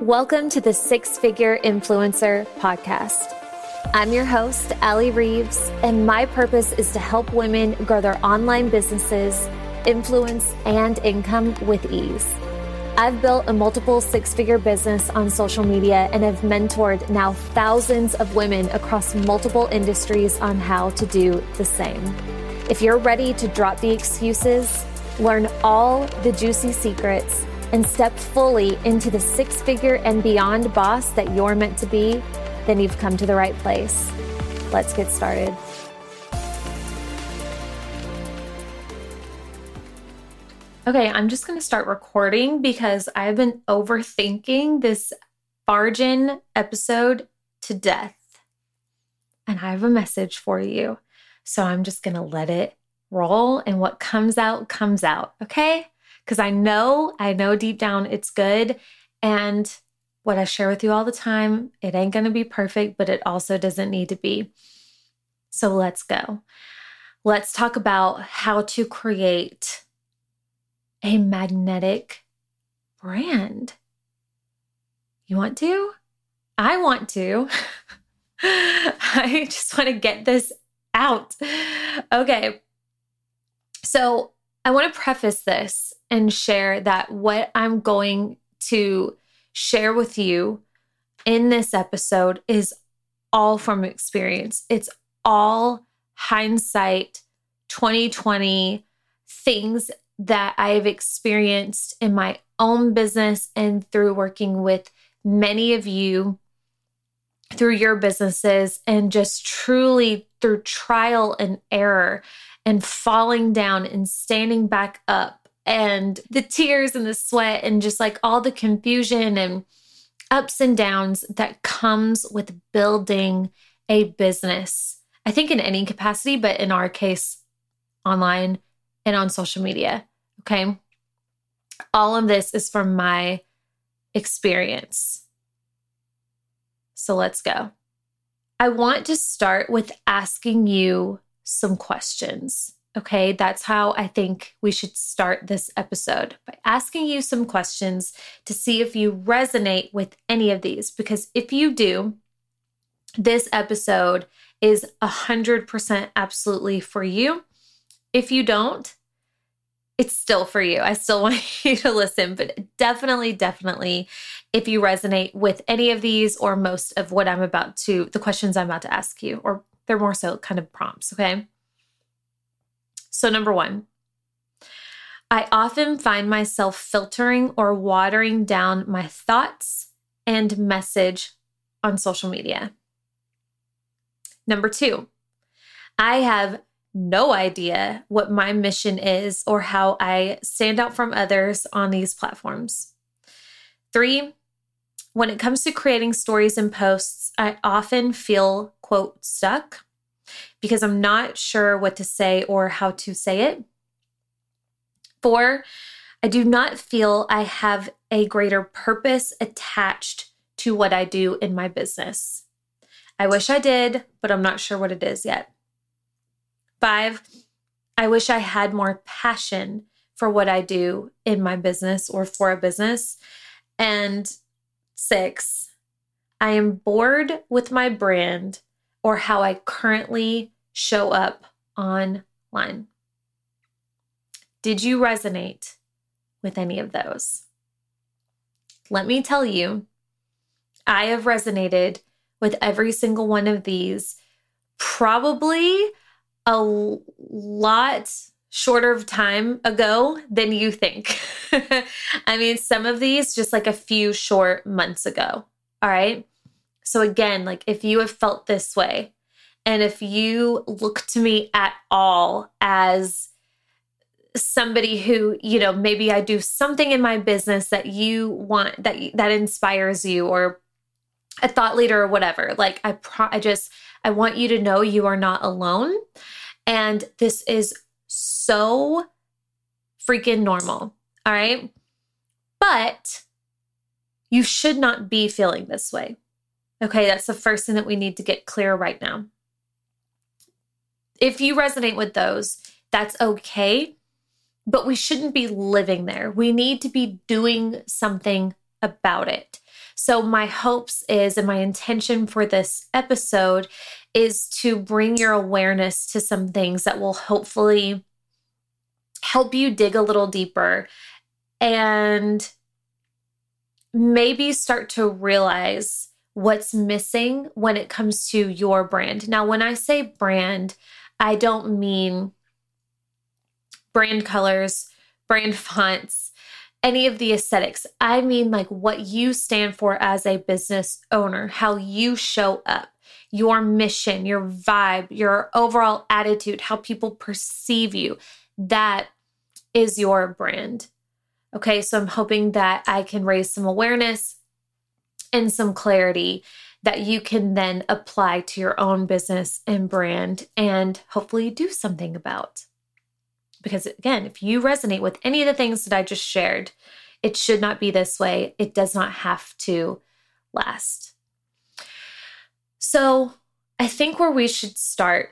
Welcome to the Six Figure Influencer Podcast. I'm your host, Allie Reeves, and my purpose is to help women grow their online businesses, influence, and income with ease. I've built a multiple six figure business on social media and have mentored now thousands of women across multiple industries on how to do the same. If you're ready to drop the excuses, learn all the juicy secrets, and step fully into the six figure and beyond boss that you're meant to be, then you've come to the right place. Let's get started. Okay, I'm just going to start recording because I've been overthinking this Bargain episode to death. And I have a message for you. So I'm just going to let it roll, and what comes out, comes out. Okay? Because I know, I know deep down it's good. And what I share with you all the time, it ain't going to be perfect, but it also doesn't need to be. So let's go. Let's talk about how to create a magnetic brand. You want to? I want to. I just want to get this out. Okay. So I want to preface this and share that what I'm going to share with you in this episode is all from experience. It's all hindsight 2020 things that I've experienced in my own business and through working with many of you through your businesses and just truly through trial and error and falling down and standing back up and the tears and the sweat and just like all the confusion and ups and downs that comes with building a business. I think in any capacity, but in our case, online and on social media. Okay. All of this is from my experience. So let's go. I want to start with asking you some questions. Okay, that's how I think we should start this episode by asking you some questions to see if you resonate with any of these. Because if you do, this episode is 100% absolutely for you. If you don't, it's still for you. I still want you to listen, but definitely, definitely, if you resonate with any of these or most of what I'm about to, the questions I'm about to ask you, or they're more so kind of prompts, okay? So, number one, I often find myself filtering or watering down my thoughts and message on social media. Number two, I have no idea what my mission is or how I stand out from others on these platforms. Three, when it comes to creating stories and posts, I often feel, quote, stuck because I'm not sure what to say or how to say it. Four, I do not feel I have a greater purpose attached to what I do in my business. I wish I did, but I'm not sure what it is yet. Five, I wish I had more passion for what I do in my business or for a business. And six, I am bored with my brand or how I currently show up online. Did you resonate with any of those? Let me tell you, I have resonated with every single one of these, probably a lot shorter of time ago than you think. I mean, some of these just like a few short months ago. All right. So, again, like if you have felt this way, and if you look to me at all as somebody who, you know, maybe I do something in my business that you want that that inspires you or a thought leader or whatever, like I pro- I just I want you to know you are not alone and this is so freaking normal. All right? But you should not be feeling this way. Okay, that's the first thing that we need to get clear right now. If you resonate with those, that's okay, but we shouldn't be living there. We need to be doing something about it. So, my hopes is, and my intention for this episode is to bring your awareness to some things that will hopefully help you dig a little deeper and maybe start to realize what's missing when it comes to your brand. Now, when I say brand, I don't mean brand colors, brand fonts, any of the aesthetics. I mean, like what you stand for as a business owner, how you show up, your mission, your vibe, your overall attitude, how people perceive you. That is your brand. Okay, so I'm hoping that I can raise some awareness and some clarity that you can then apply to your own business and brand and hopefully do something about. Because again, if you resonate with any of the things that I just shared, it should not be this way. It does not have to last. So, I think where we should start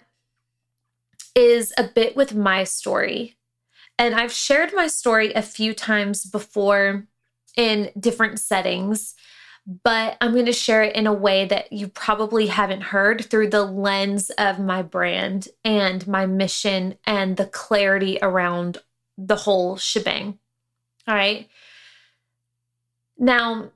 is a bit with my story. And I've shared my story a few times before in different settings but I'm going to share it in a way that you probably haven't heard through the lens of my brand and my mission and the clarity around the whole shebang. All right. Now,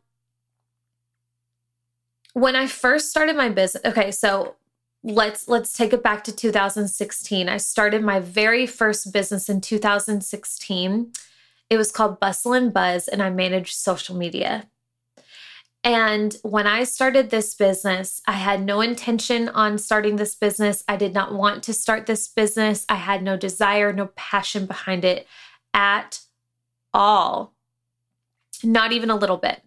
when I first started my business, okay, so let's let's take it back to 2016. I started my very first business in 2016. It was called Bustle and Buzz and I managed social media. And when I started this business, I had no intention on starting this business. I did not want to start this business. I had no desire, no passion behind it at all. Not even a little bit.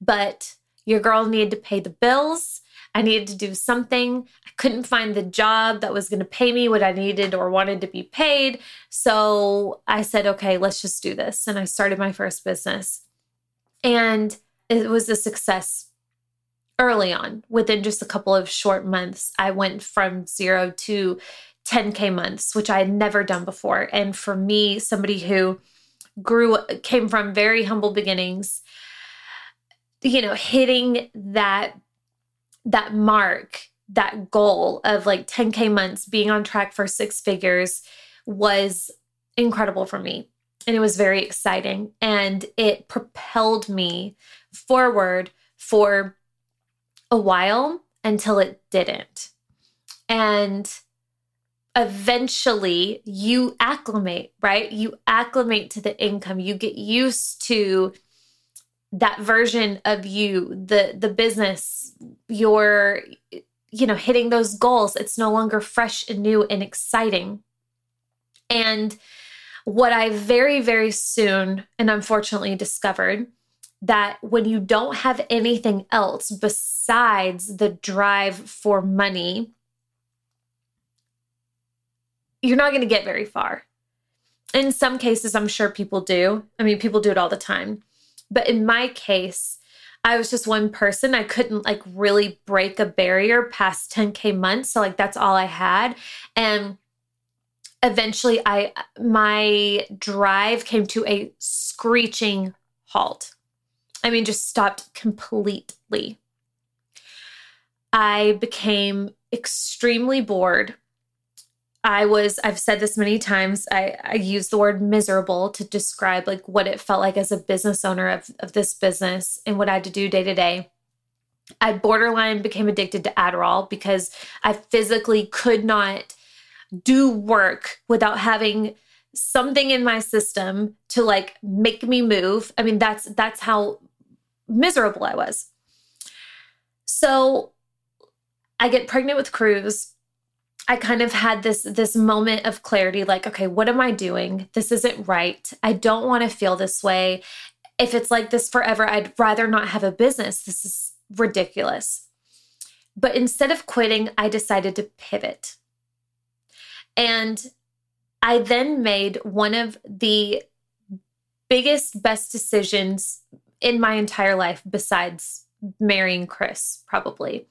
But your girl needed to pay the bills. I needed to do something. I couldn't find the job that was going to pay me what I needed or wanted to be paid. So I said, okay, let's just do this. And I started my first business. And it was a success early on. Within just a couple of short months, I went from zero to 10K months, which I had never done before. And for me, somebody who grew, came from very humble beginnings, you know, hitting that that mark, that goal of like 10K months, being on track for six figures was incredible for me. And it was very exciting. And it propelled me forward for a while until it didn't. And eventually you acclimate, right? You acclimate to the income. You get used to that version of you, the the business, your you know, hitting those goals. It's no longer fresh and new and exciting. And what I very, very soon and unfortunately discovered that when you don't have anything else besides the drive for money, you're not going to get very far. In some cases, I'm sure people do. I mean, people do it all the time. But in my case, I was just one person. I couldn't like really break a barrier past 10K months. So, like, that's all I had. And eventually, I, my drive came to a screeching halt. I mean, just stopped completely. I became extremely bored. I was, I've said this many times, I, I use the word miserable to describe like what it felt like as a business owner of, of this business and what I had to do day to day. I borderline became addicted to Adderall because I physically could not do work without having something in my system to like make me move. I mean, that's that's how miserable I was. So I get pregnant with Cruz. I kind of had this this moment of clarity like okay, what am I doing? This isn't right. I don't want to feel this way. If it's like this forever, I'd rather not have a business. This is ridiculous. But instead of quitting, I decided to pivot. And I then made one of the biggest, best decisions in my entire life, besides marrying Chris, probably,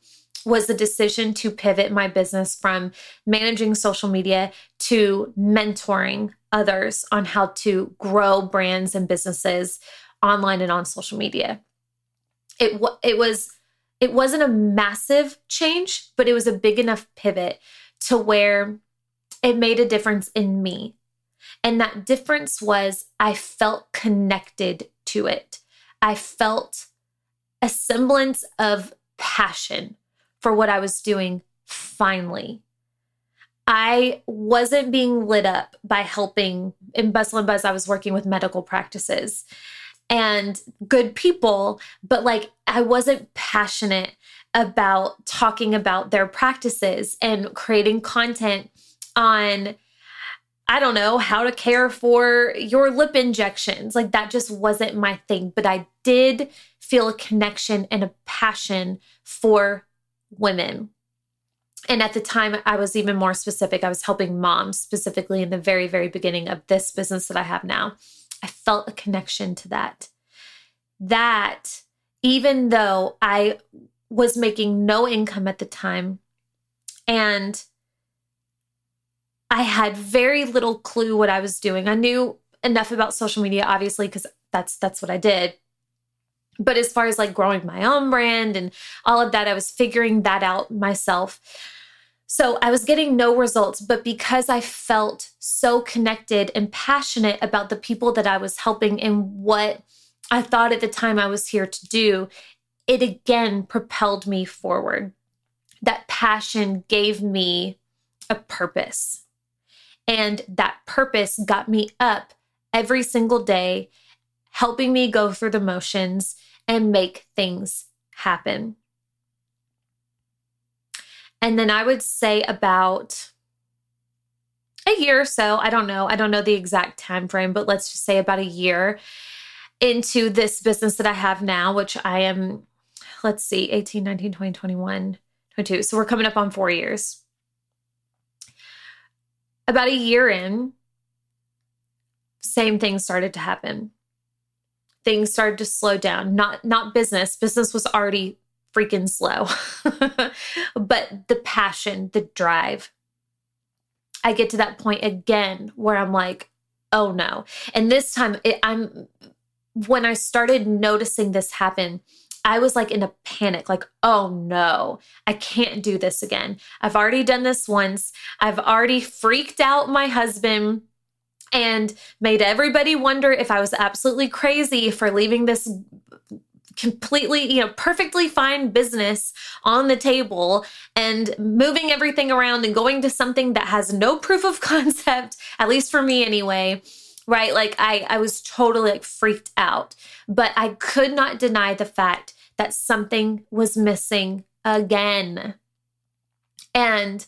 was the decision to pivot my business from managing social media to mentoring others on how to grow brands and businesses online and on social media. it it was it wasn't a massive change, but it was a big enough pivot to where it made a difference in me. And that difference was I felt connected to it. I felt a semblance of passion for what I was doing finally. I wasn't being lit up by helping in Bustle and Buzz. I was working with medical practices and good people, but like I wasn't passionate about talking about their practices and creating content on I don't know, how to care for your lip injections. Like that just wasn't my thing, but I did feel a connection and a passion for women. And at the time, I was even more specific. I was helping moms specifically in the very, very beginning of this business that I have now. I felt a connection to that. That, even though I was making no income at the time and I had very little clue what I was doing. I knew enough about social media obviously because that's that's what I did. But as far as like growing my own brand and all of that, I was figuring that out myself. So I was getting no results, but because I felt so connected and passionate about the people that I was helping and what I thought at the time I was here to do, it again propelled me forward. That passion gave me a purpose. And that purpose got me up every single day, helping me go through the motions and make things happen. And then I would say about a year or so, I don't know, I don't know the exact time frame, but let's just say about a year into this business that I have now, which I am, let's see, 18, 19, 20, 21, 22. So we're coming up on four years. About a year in, same thing started to happen. Things started to slow down. Not not business. Business was already freaking slow. but the passion, the drive. I get to that point again where I'm like, oh no. And this time it, I'm when I started noticing this happen, I was like in a panic, like, oh no, I can't do this again. I've already done this once. I've already freaked out my husband and made everybody wonder if I was absolutely crazy for leaving this completely, you know, perfectly fine business on the table and moving everything around and going to something that has no proof of concept, at least for me anyway right like i i was totally like freaked out but i could not deny the fact that something was missing again. And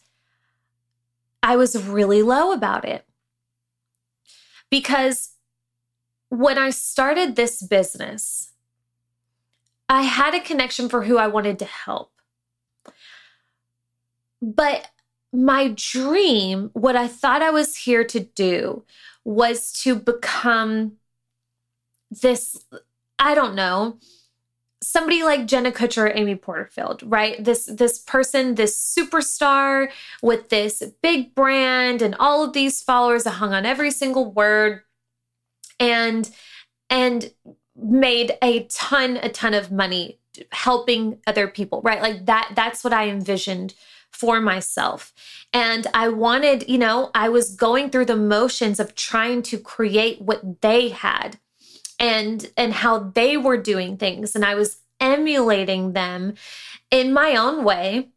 i was really low about it. Because when i started this business i had a connection for who i wanted to help. But my dream, what I thought I was here to do, was to become this, I don't know, somebody like Jenna Kutcher Amy Porterfield, right? This this person, this superstar with this big brand and all of these followers that hung on every single word and and made a ton a ton of money helping other people, right? Like that that's what I envisioned for myself. And I wanted, you know, I was going through the motions of trying to create what they had and and how they were doing things and I was emulating them in my own way.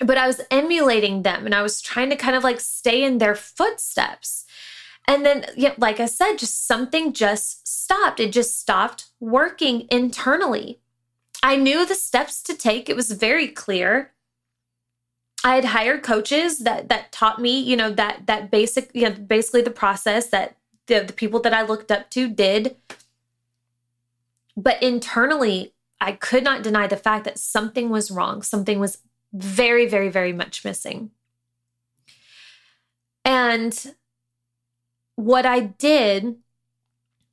But I was emulating them and I was trying to kind of like stay in their footsteps. And then, yeah, like I said, just something just stopped. It just stopped working internally. I knew the steps to take. It was very clear. I had hired coaches that that taught me, you know, that that basic, you know, basically the process that the, the people that I looked up to did. But internally, I could not deny the fact that something was wrong. Something was very, very, very much missing. And what I did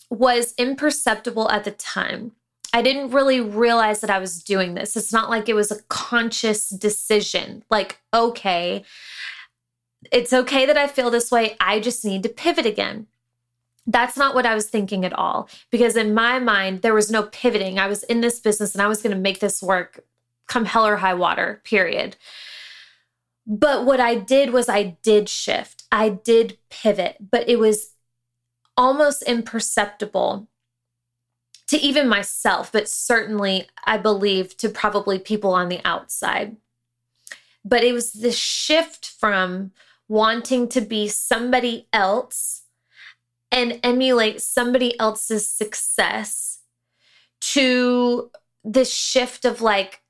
was imperceptible at the time. I didn't really realize that I was doing this. It's not like it was a conscious decision. Like, okay, it's okay that I feel this way. I just need to pivot again. That's not what I was thinking at all. Because in my mind, there was no pivoting. I was in this business and I was going to make this work come hell or high water, period. But what I did was I did shift, I did pivot, but it was almost imperceptible to even myself, but certainly I believe to probably people on the outside. But it was the shift from wanting to be somebody else and emulate somebody else's success to this shift of like,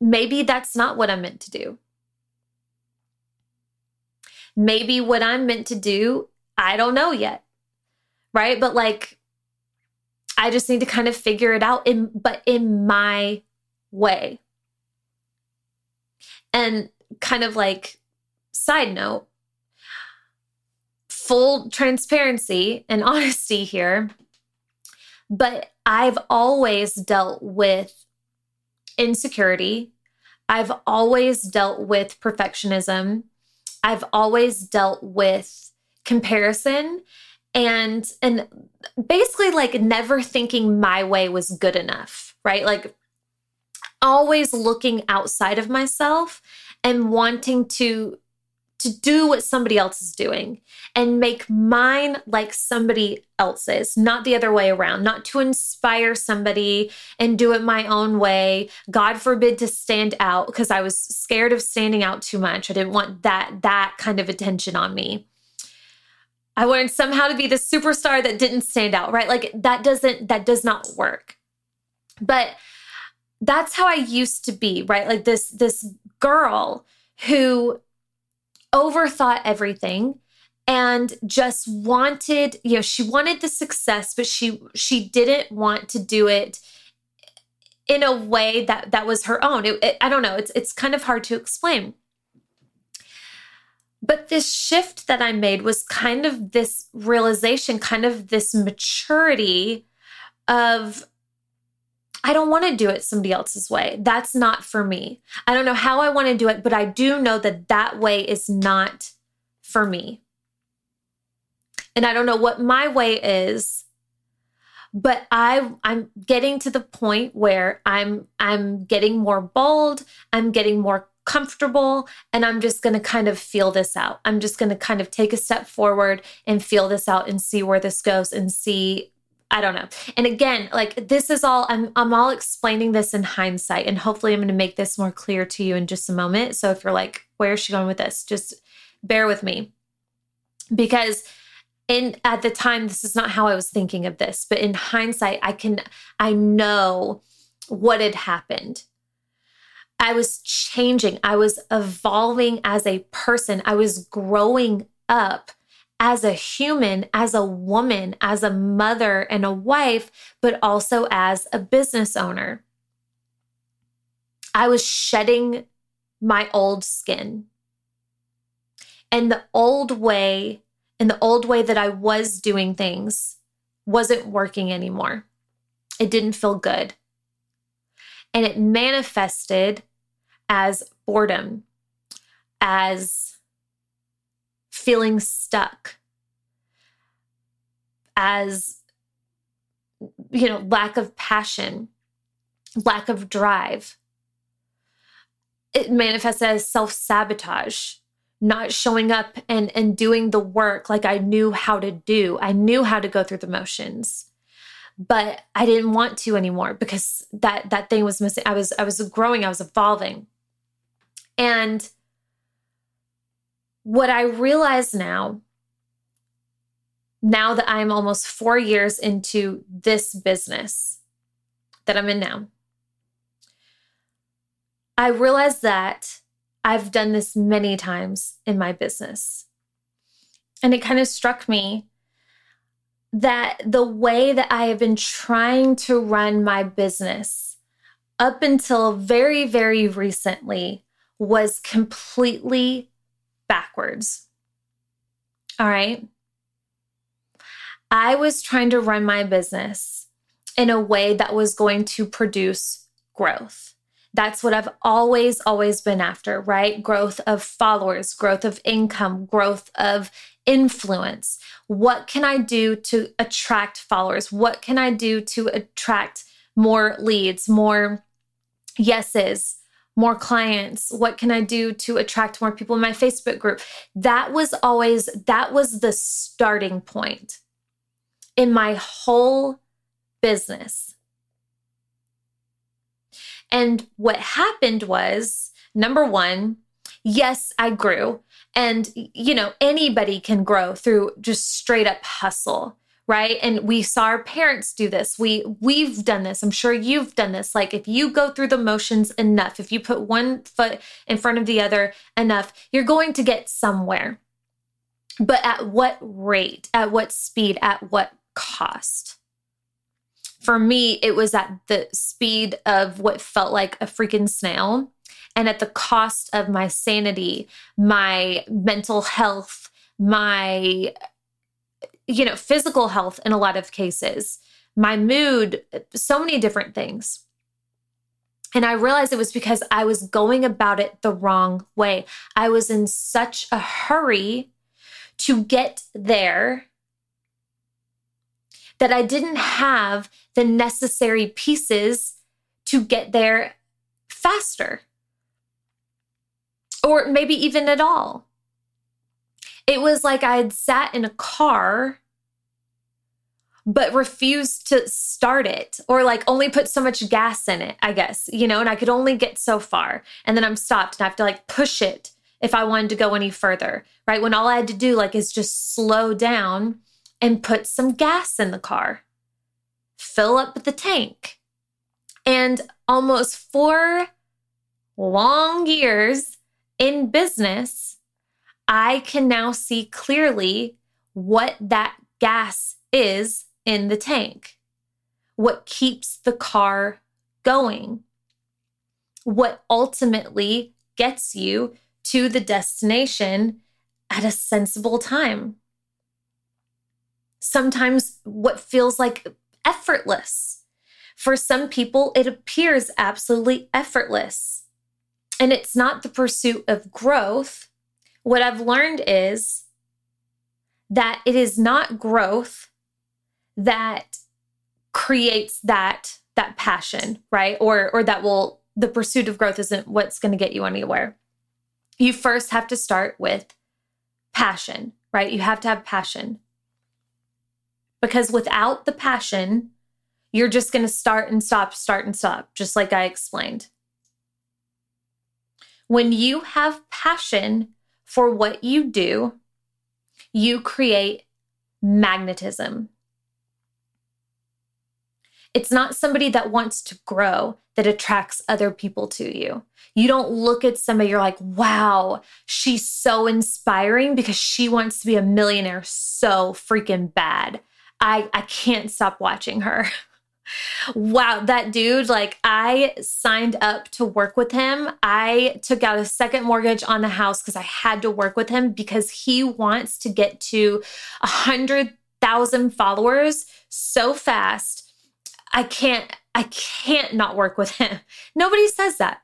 maybe that's not what I'm meant to do. Maybe what I'm meant to do, I don't know yet. Right. But like, I just need to kind of figure it out in, but in my way. And kind of like, side note, full transparency and honesty here, but I've always dealt with insecurity. I've always dealt with perfectionism. I've always dealt with comparison and and basically like never thinking my way was good enough, right? Like always looking outside of myself and wanting to to do what somebody else is doing and make mine like somebody else's, not the other way around, not to inspire somebody and do it my own way. God forbid to stand out because I was scared of standing out too much. I didn't want that that kind of attention on me. I wanted somehow to be the superstar that didn't stand out, right? Like that doesn't that does not work. But that's how I used to be, right? Like this this girl who overthought everything and just wanted you know she wanted the success but she she didn't want to do it in a way that that was her own. It, it, i don't know. It's it's kind of hard to explain. But this shift that i made was kind of this realization kind of this maturity of I don't want to do it somebody else's way. That's not for me. I don't know how I want to do it, but I do know that that way is not for me. And I don't know what my way is, but I I'm getting to the point where I'm I'm getting more bold, I'm getting more comfortable and I'm just going to kind of feel this out. I'm just going to kind of take a step forward and feel this out and see where this goes and see I don't know. And again, like this is all I'm I'm all explaining this in hindsight and hopefully I'm going to make this more clear to you in just a moment. So if you're like where is she going with this? Just bear with me. Because in at the time this is not how I was thinking of this, but in hindsight I can I know what had happened. I was changing. I was evolving as a person. I was growing up as a human, as a woman, as a mother and a wife, but also as a business owner. I was shedding my old skin. And the old way, and the old way that I was doing things wasn't working anymore. It didn't feel good. And it manifested as boredom, as feeling stuck as you know lack of passion lack of drive. It manifests as self-sabotage not showing up and and doing the work like i knew how to do. I knew how to go through the motions but i didn't want to anymore because that that thing was missing. I was i was growing i was evolving. And what I realize now, now that I'm almost four years into this business that I'm in now, I realize that I've done this many times in my business. And it kind of struck me that the way that I have been trying to run my business up until very, very recently was completely backwards. All right. I was trying to run my business in a way that was going to produce growth, That's what I've always, always been after, right? Growth of followers, growth of income, growth of influence. What can I do to attract followers? What can I do to attract more leads, more yeses, more clients? What can I do to attract more people in my Facebook group? That was always, that was the starting point in my whole business. And what happened was number one, yes, I grew. And, you know, anybody can grow through just straight up hustle right? And we saw our parents do this. We we've done this. I'm sure you've done this. Like if you go through the motions enough if you put one foot in front of the other enough you're going to get somewhere. But at what rate? At what speed? At what cost? For me it was at the speed of what felt like a freaking snail and at the cost of my sanity my mental health my you know, physical health in a lot of cases, my mood, so many different things. And I realized it was because I was going about it the wrong way. I was in such a hurry to get there that I didn't have the necessary pieces to get there faster. Or maybe even at all. It was like I had sat in a car but refused to start it or like only put so much gas in it, I guess, you know, and I could only get so far. And then I'm stopped and I have to like push it if I wanted to go any further, right? When all I had to do like is just slow down and put some gas in the car, fill up the tank. And almost four long years in business, I can now see clearly what that gas is in the tank, what keeps the car going, what ultimately gets you to the destination at a sensible time. Sometimes what feels like effortless. For some people, it appears absolutely effortless. And it's not the pursuit of growth. What I've learned is that it is not growth that creates that that passion, right? Or or that will the pursuit of growth isn't what's going to get you anywhere. You first have to start with passion, right? You have to have passion. Because without the passion, you're just going to start and stop, start and stop, just like I explained. When you have passion for what you do, you create magnetism. It's not somebody that wants to grow that attracts other people to you. You don't look at somebody, you're like, wow, she's so inspiring because she wants to be a millionaire so freaking bad. I, I can't stop watching her. wow, that dude, like I signed up to work with him. I took out a second mortgage on the house because I had to work with him because he wants to get to a hundred thousand followers so fast I can't, I can't not work with him. Nobody says that.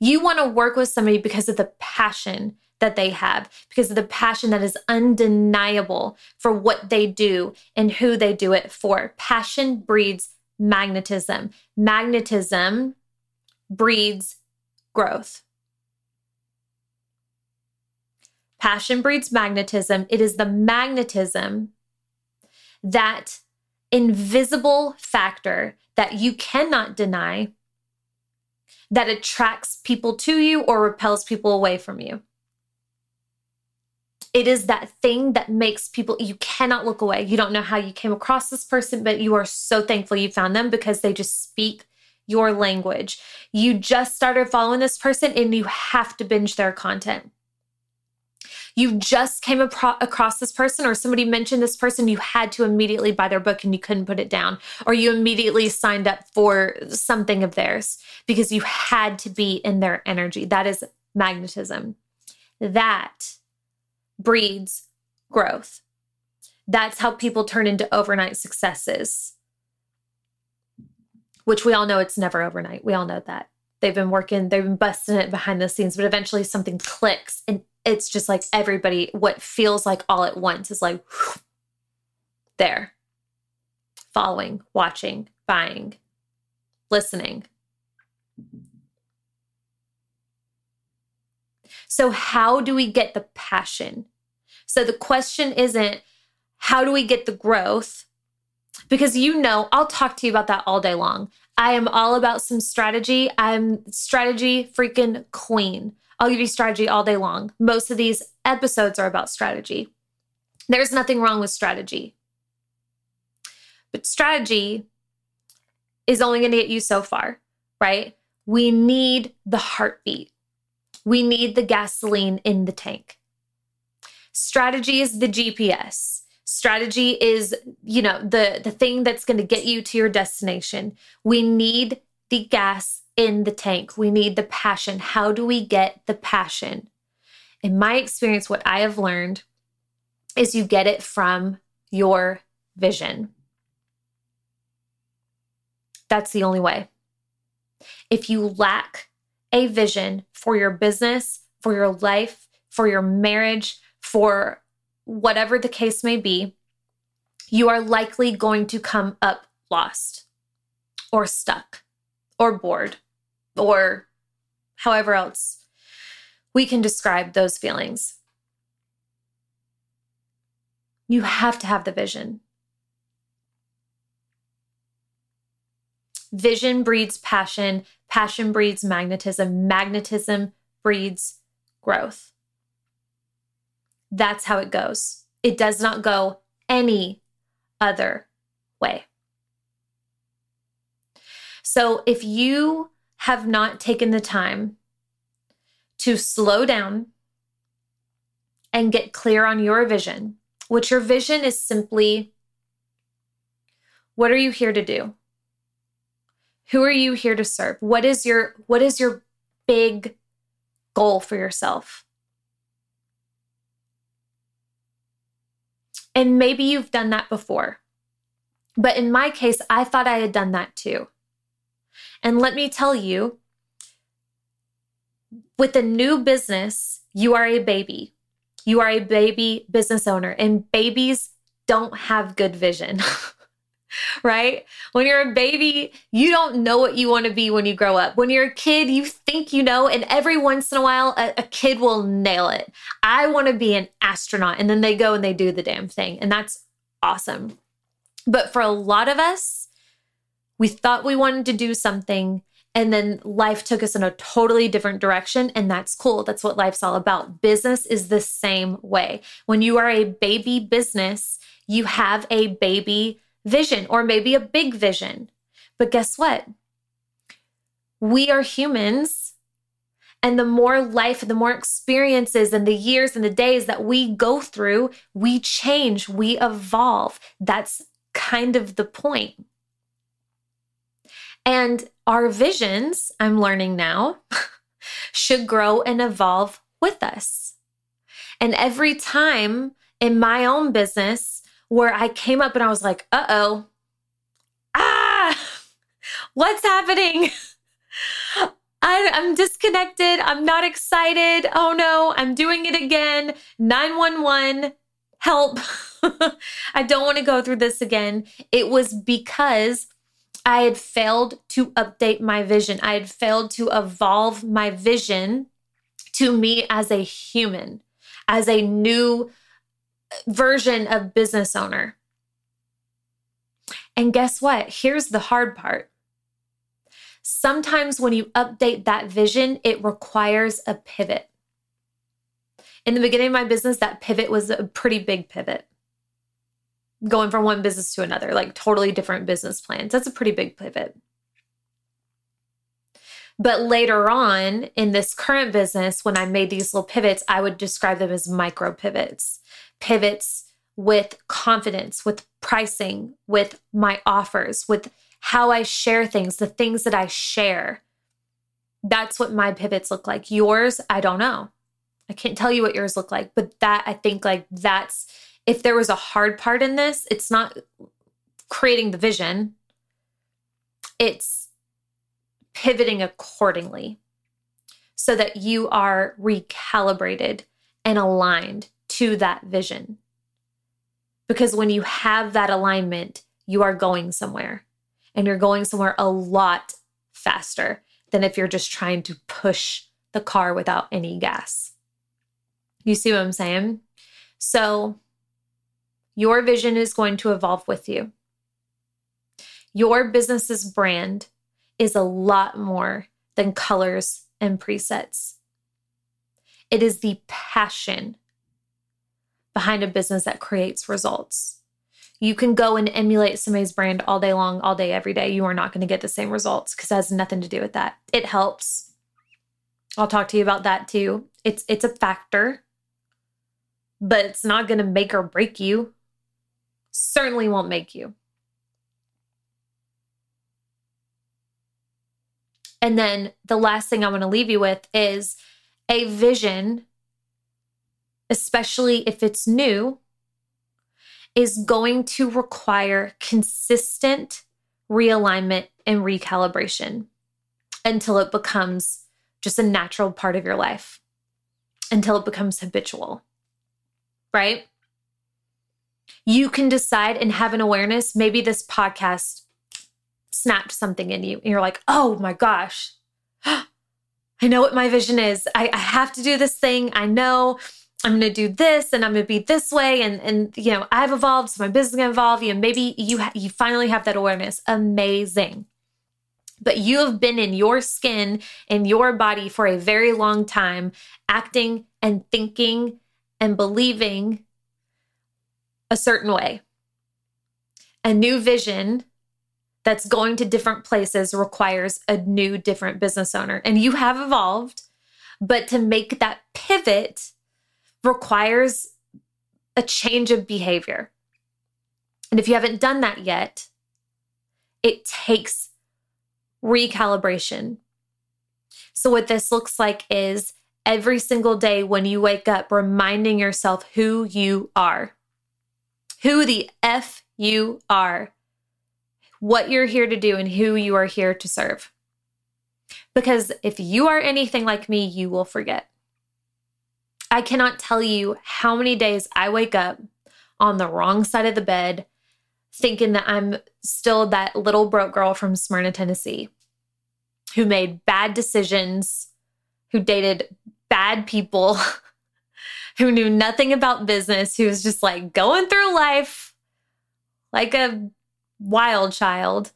You want to work with somebody because of the passion that they have, because of the passion that is undeniable for what they do and who they do it for. Passion breeds magnetism. Magnetism breeds growth. Passion breeds magnetism. It is the magnetism that invisible factor that you cannot deny that attracts people to you or repels people away from you. It is that thing that makes people, you cannot look away. You don't know how you came across this person, but you are so thankful you found them because they just speak your language. You just started following this person and you have to binge their content you just came apro- across this person or somebody mentioned this person, you had to immediately buy their book and you couldn't put it down, or you immediately signed up for something of theirs because you had to be in their energy. That is magnetism. That breeds growth. That's how people turn into overnight successes. which we all know it's never overnight. We all know that. They've been working, they've been busting it behind the scenes, but eventually something clicks and it's just like everybody, what feels like all at once is like whew, there, following, watching, buying, listening. So, how do we get the passion? So, the question isn't how do we get the growth? Because you know, I'll talk to you about that all day long. I am all about some strategy. I'm strategy freaking queen. I'll give you strategy all day long. Most of these episodes are about strategy. There's nothing wrong with strategy. But strategy is only going to get you so far, right? We need the heartbeat. We need the gasoline in the tank. Strategy is the GPS. Strategy is, you know, the the thing that's going to get you to your destination. We need the gas in the tank. We need the passion. How do we get the passion? In my experience what I have learned is you get it from your vision. That's the only way. If you lack a vision for your business, for your life, for your marriage, for whatever the case may be, you are likely going to come up lost or stuck or bored or however else we can describe those feelings. You have to have the vision. Vision breeds passion, passion breeds magnetism, magnetism breeds growth. That's how it goes. It does not go any other way. So if you have not taken the time to slow down and get clear on your vision, which your vision is simply what are you here to do? Who are you here to serve? What is your what is your big goal for yourself? And maybe you've done that before. But in my case, I thought I had done that too. And let me tell you, with a new business, you are a baby. You are a baby business owner, and babies don't have good vision. right? When you're a baby, you don't know what you want to be when you grow up. When you're a kid, you think you know, and every once in a while, a, a kid will nail it. I want to be an astronaut. And then they go and they do the damn thing. And that's awesome. But for a lot of us, we thought we wanted to do something. And then life took us in a totally different direction. And that's cool. That's what life's all about. Business is the same way. When you are a baby business, you have a baby vision or maybe a big vision. But guess what? We are humans. And the more life, the more experiences, and the years and the days that we go through, we change, we evolve. That's kind of the point. And our visions, I'm learning now, should grow and evolve with us. And every time in my own business, where I came up and I was like, uh oh, ah, what's happening? I, am disconnected. I'm not excited. Oh no, I'm doing it again. 911, help. I don't want to go through this again. It was because I had failed to update my vision. I had failed to evolve my vision to me as a human, as a new version of business owner. And guess what? Here's the hard part. Sometimes when you update that vision, it requires a pivot. In the beginning of my business, that pivot was a pretty big pivot. Going from one business to another, like totally different business plans. That's a pretty big pivot. But later on in this current business, when I made these little pivots, I would describe them as micro pivots pivots with confidence, with pricing, with my offers, with how I share things, the things that I share. That's what my pivots look like. Yours, I don't know. I can't tell you what yours look like, but that I think like that's if there was a hard part in this, it's not creating the vision. it's pivoting accordingly so that you are recalibrated and aligned to that vision. Because when you have that alignment, you are going somewhere and you're going somewhere a lot faster than if you're just trying to push the car without any gas. You see what I'm saying? So, your vision is going to evolve with you. Your business's brand is a lot more than colors and presets. It is the passion behind a business that creates results. You can go and emulate somebody's brand all day long, all day, every day. You are not going to get the same results because it has nothing to do with that. It helps. I'll talk to you about that too. It's it's a factor, but it's not going to make or break you. Certainly won't make you. And then the last thing I want to leave you with is a vision, especially if it's new, is going to require consistent realignment and recalibration until it becomes just a natural part of your life, until it becomes habitual, right? You can decide and have an awareness. Maybe this podcast snapped something in you and you're like, oh my gosh, I know what my vision is. I, I have to do this thing. I know I'm going to do this and I'm going to be this way. And, and, you know, I've evolved. So my business is going to evolve. You know, maybe you, ha- you finally have that awareness. Amazing. But you have been in your skin, in your body for a very long time, acting and thinking and believing a certain way. A new vision that's going to different places requires a new, different business owner. And you have evolved, but to make that pivot requires a change of behavior. And if you haven't done that yet, it takes recalibration. So, what this looks like is every single day when you wake up, reminding yourself who you are, who the F you are what you're here to do and who you are here to serve. Because if you are anything like me, you will forget. I cannot tell you how many days I wake up on the wrong side of the bed thinking that I'm still that little broke girl from Smyrna, Tennessee, who made bad decisions, who dated bad people, who knew nothing about business, who was just like going through life like a wild child.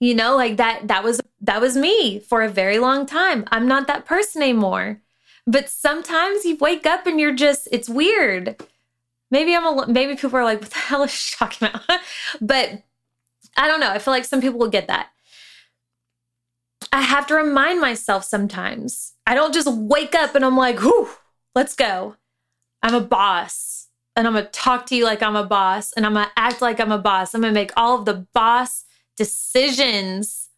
You know like that that was that was me for a very long time. I'm not that person anymore. But sometimes you wake up and you're just it's weird. Maybe i'm a maybe people are like what the hell is she talking about? But i don't know. I feel like some people will get that. I have to remind myself sometimes. I don't just wake up and i'm like whew let's go i'm a boss and I'm going to talk to you like I'm a boss and I'm going to act like I'm a boss. I'm going to make all of the boss decisions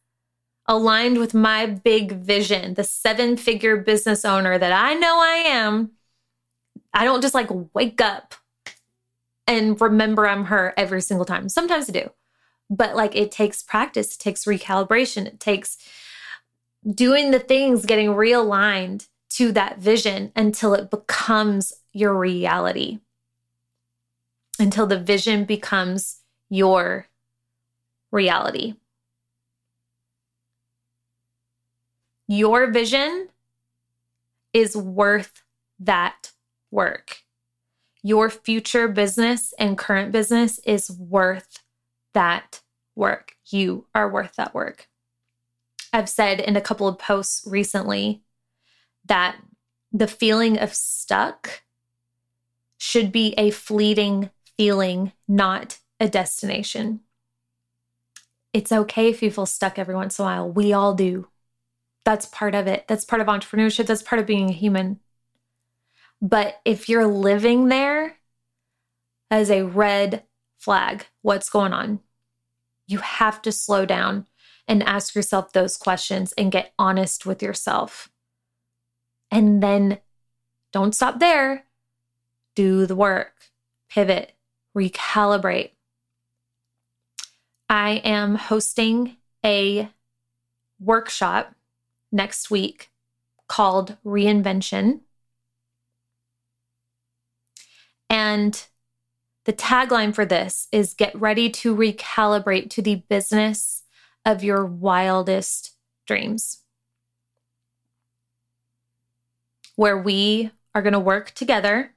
aligned with my big vision, the seven figure business owner that I know I am. I don't just like wake up and remember I'm her every single time. Sometimes I do, but like it takes practice, it takes recalibration, it takes doing the things, getting realigned to that vision until it becomes your reality until the vision becomes your reality. Your vision is worth that work. Your future business and current business is worth that work. You are worth that work. I've said in a couple of posts recently that the feeling of stuck should be a fleeting feeling, not a destination. It's okay if you feel stuck every once in a while. We all do. That's part of it. That's part of entrepreneurship. That's part of being a human. But if you're living there as a red flag, what's going on? You have to slow down and ask yourself those questions and get honest with yourself. And then don't stop there. Do the work, pivot, recalibrate. I am hosting a workshop next week called Reinvention. And the tagline for this is get ready to recalibrate to the business of your wildest dreams. Where we are going to work together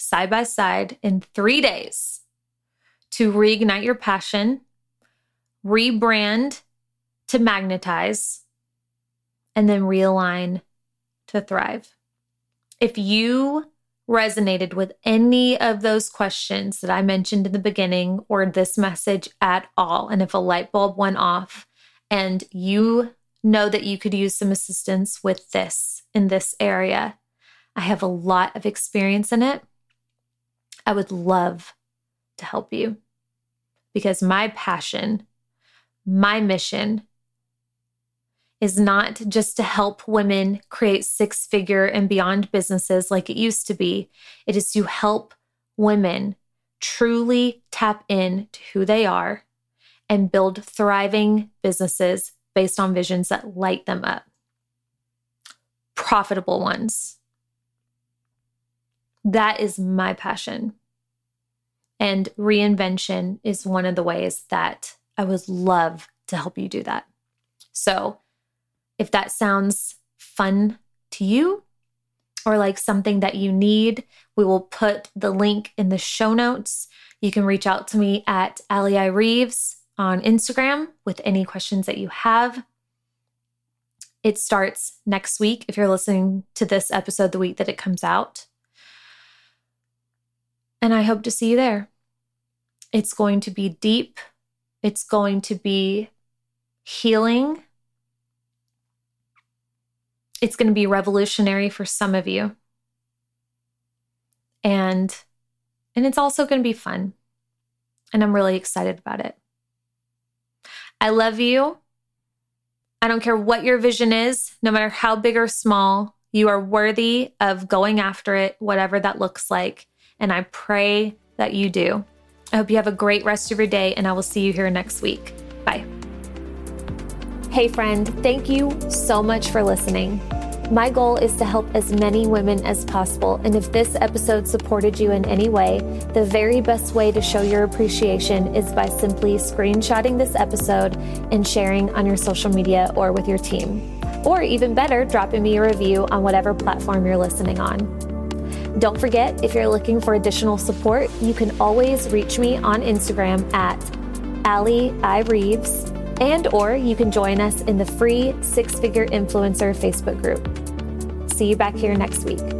side by side in three days to reignite your passion, rebrand to magnetize, and then realign to thrive. If you resonated with any of those questions that I mentioned in the beginning or this message at all, and if a light bulb went off and you know that you could use some assistance with this in this area, I have a lot of experience in it. I would love to help you because my passion, my mission is not just to help women create six figure and beyond businesses like it used to be. It is to help women truly tap into who they are and build thriving businesses based on visions that light them up, profitable ones. That is my passion. And reinvention is one of the ways that I would love to help you do that. So, if that sounds fun to you or like something that you need, we will put the link in the show notes. You can reach out to me at Ali Reeves on Instagram with any questions that you have. It starts next week if you're listening to this episode the week that it comes out. And I hope to see you there. It's going to be deep, it's going to be healing it's going to be revolutionary for some of you. And and it's also going to be fun. And I'm really excited about it. I love you. I don't care what your vision is, no matter how big or small, you are worthy of going after it, whatever that looks like. And I pray that you do. I hope you have a great rest of your day, and I will see you here next week. Bye. Hey, friend, thank you so much for listening. My goal is to help as many women as possible, and if this episode supported you in any way, the very best way to show your appreciation is by simply screenshotting this episode and sharing on your social media or with your team. Or even better, dropping me a review on whatever platform you're listening on. Don't forget, if you're looking for additional support, you can always reach me on Instagram at Ali I Reeves and or you can join us in the free Six Figure Influencer Facebook group. See you back here next week.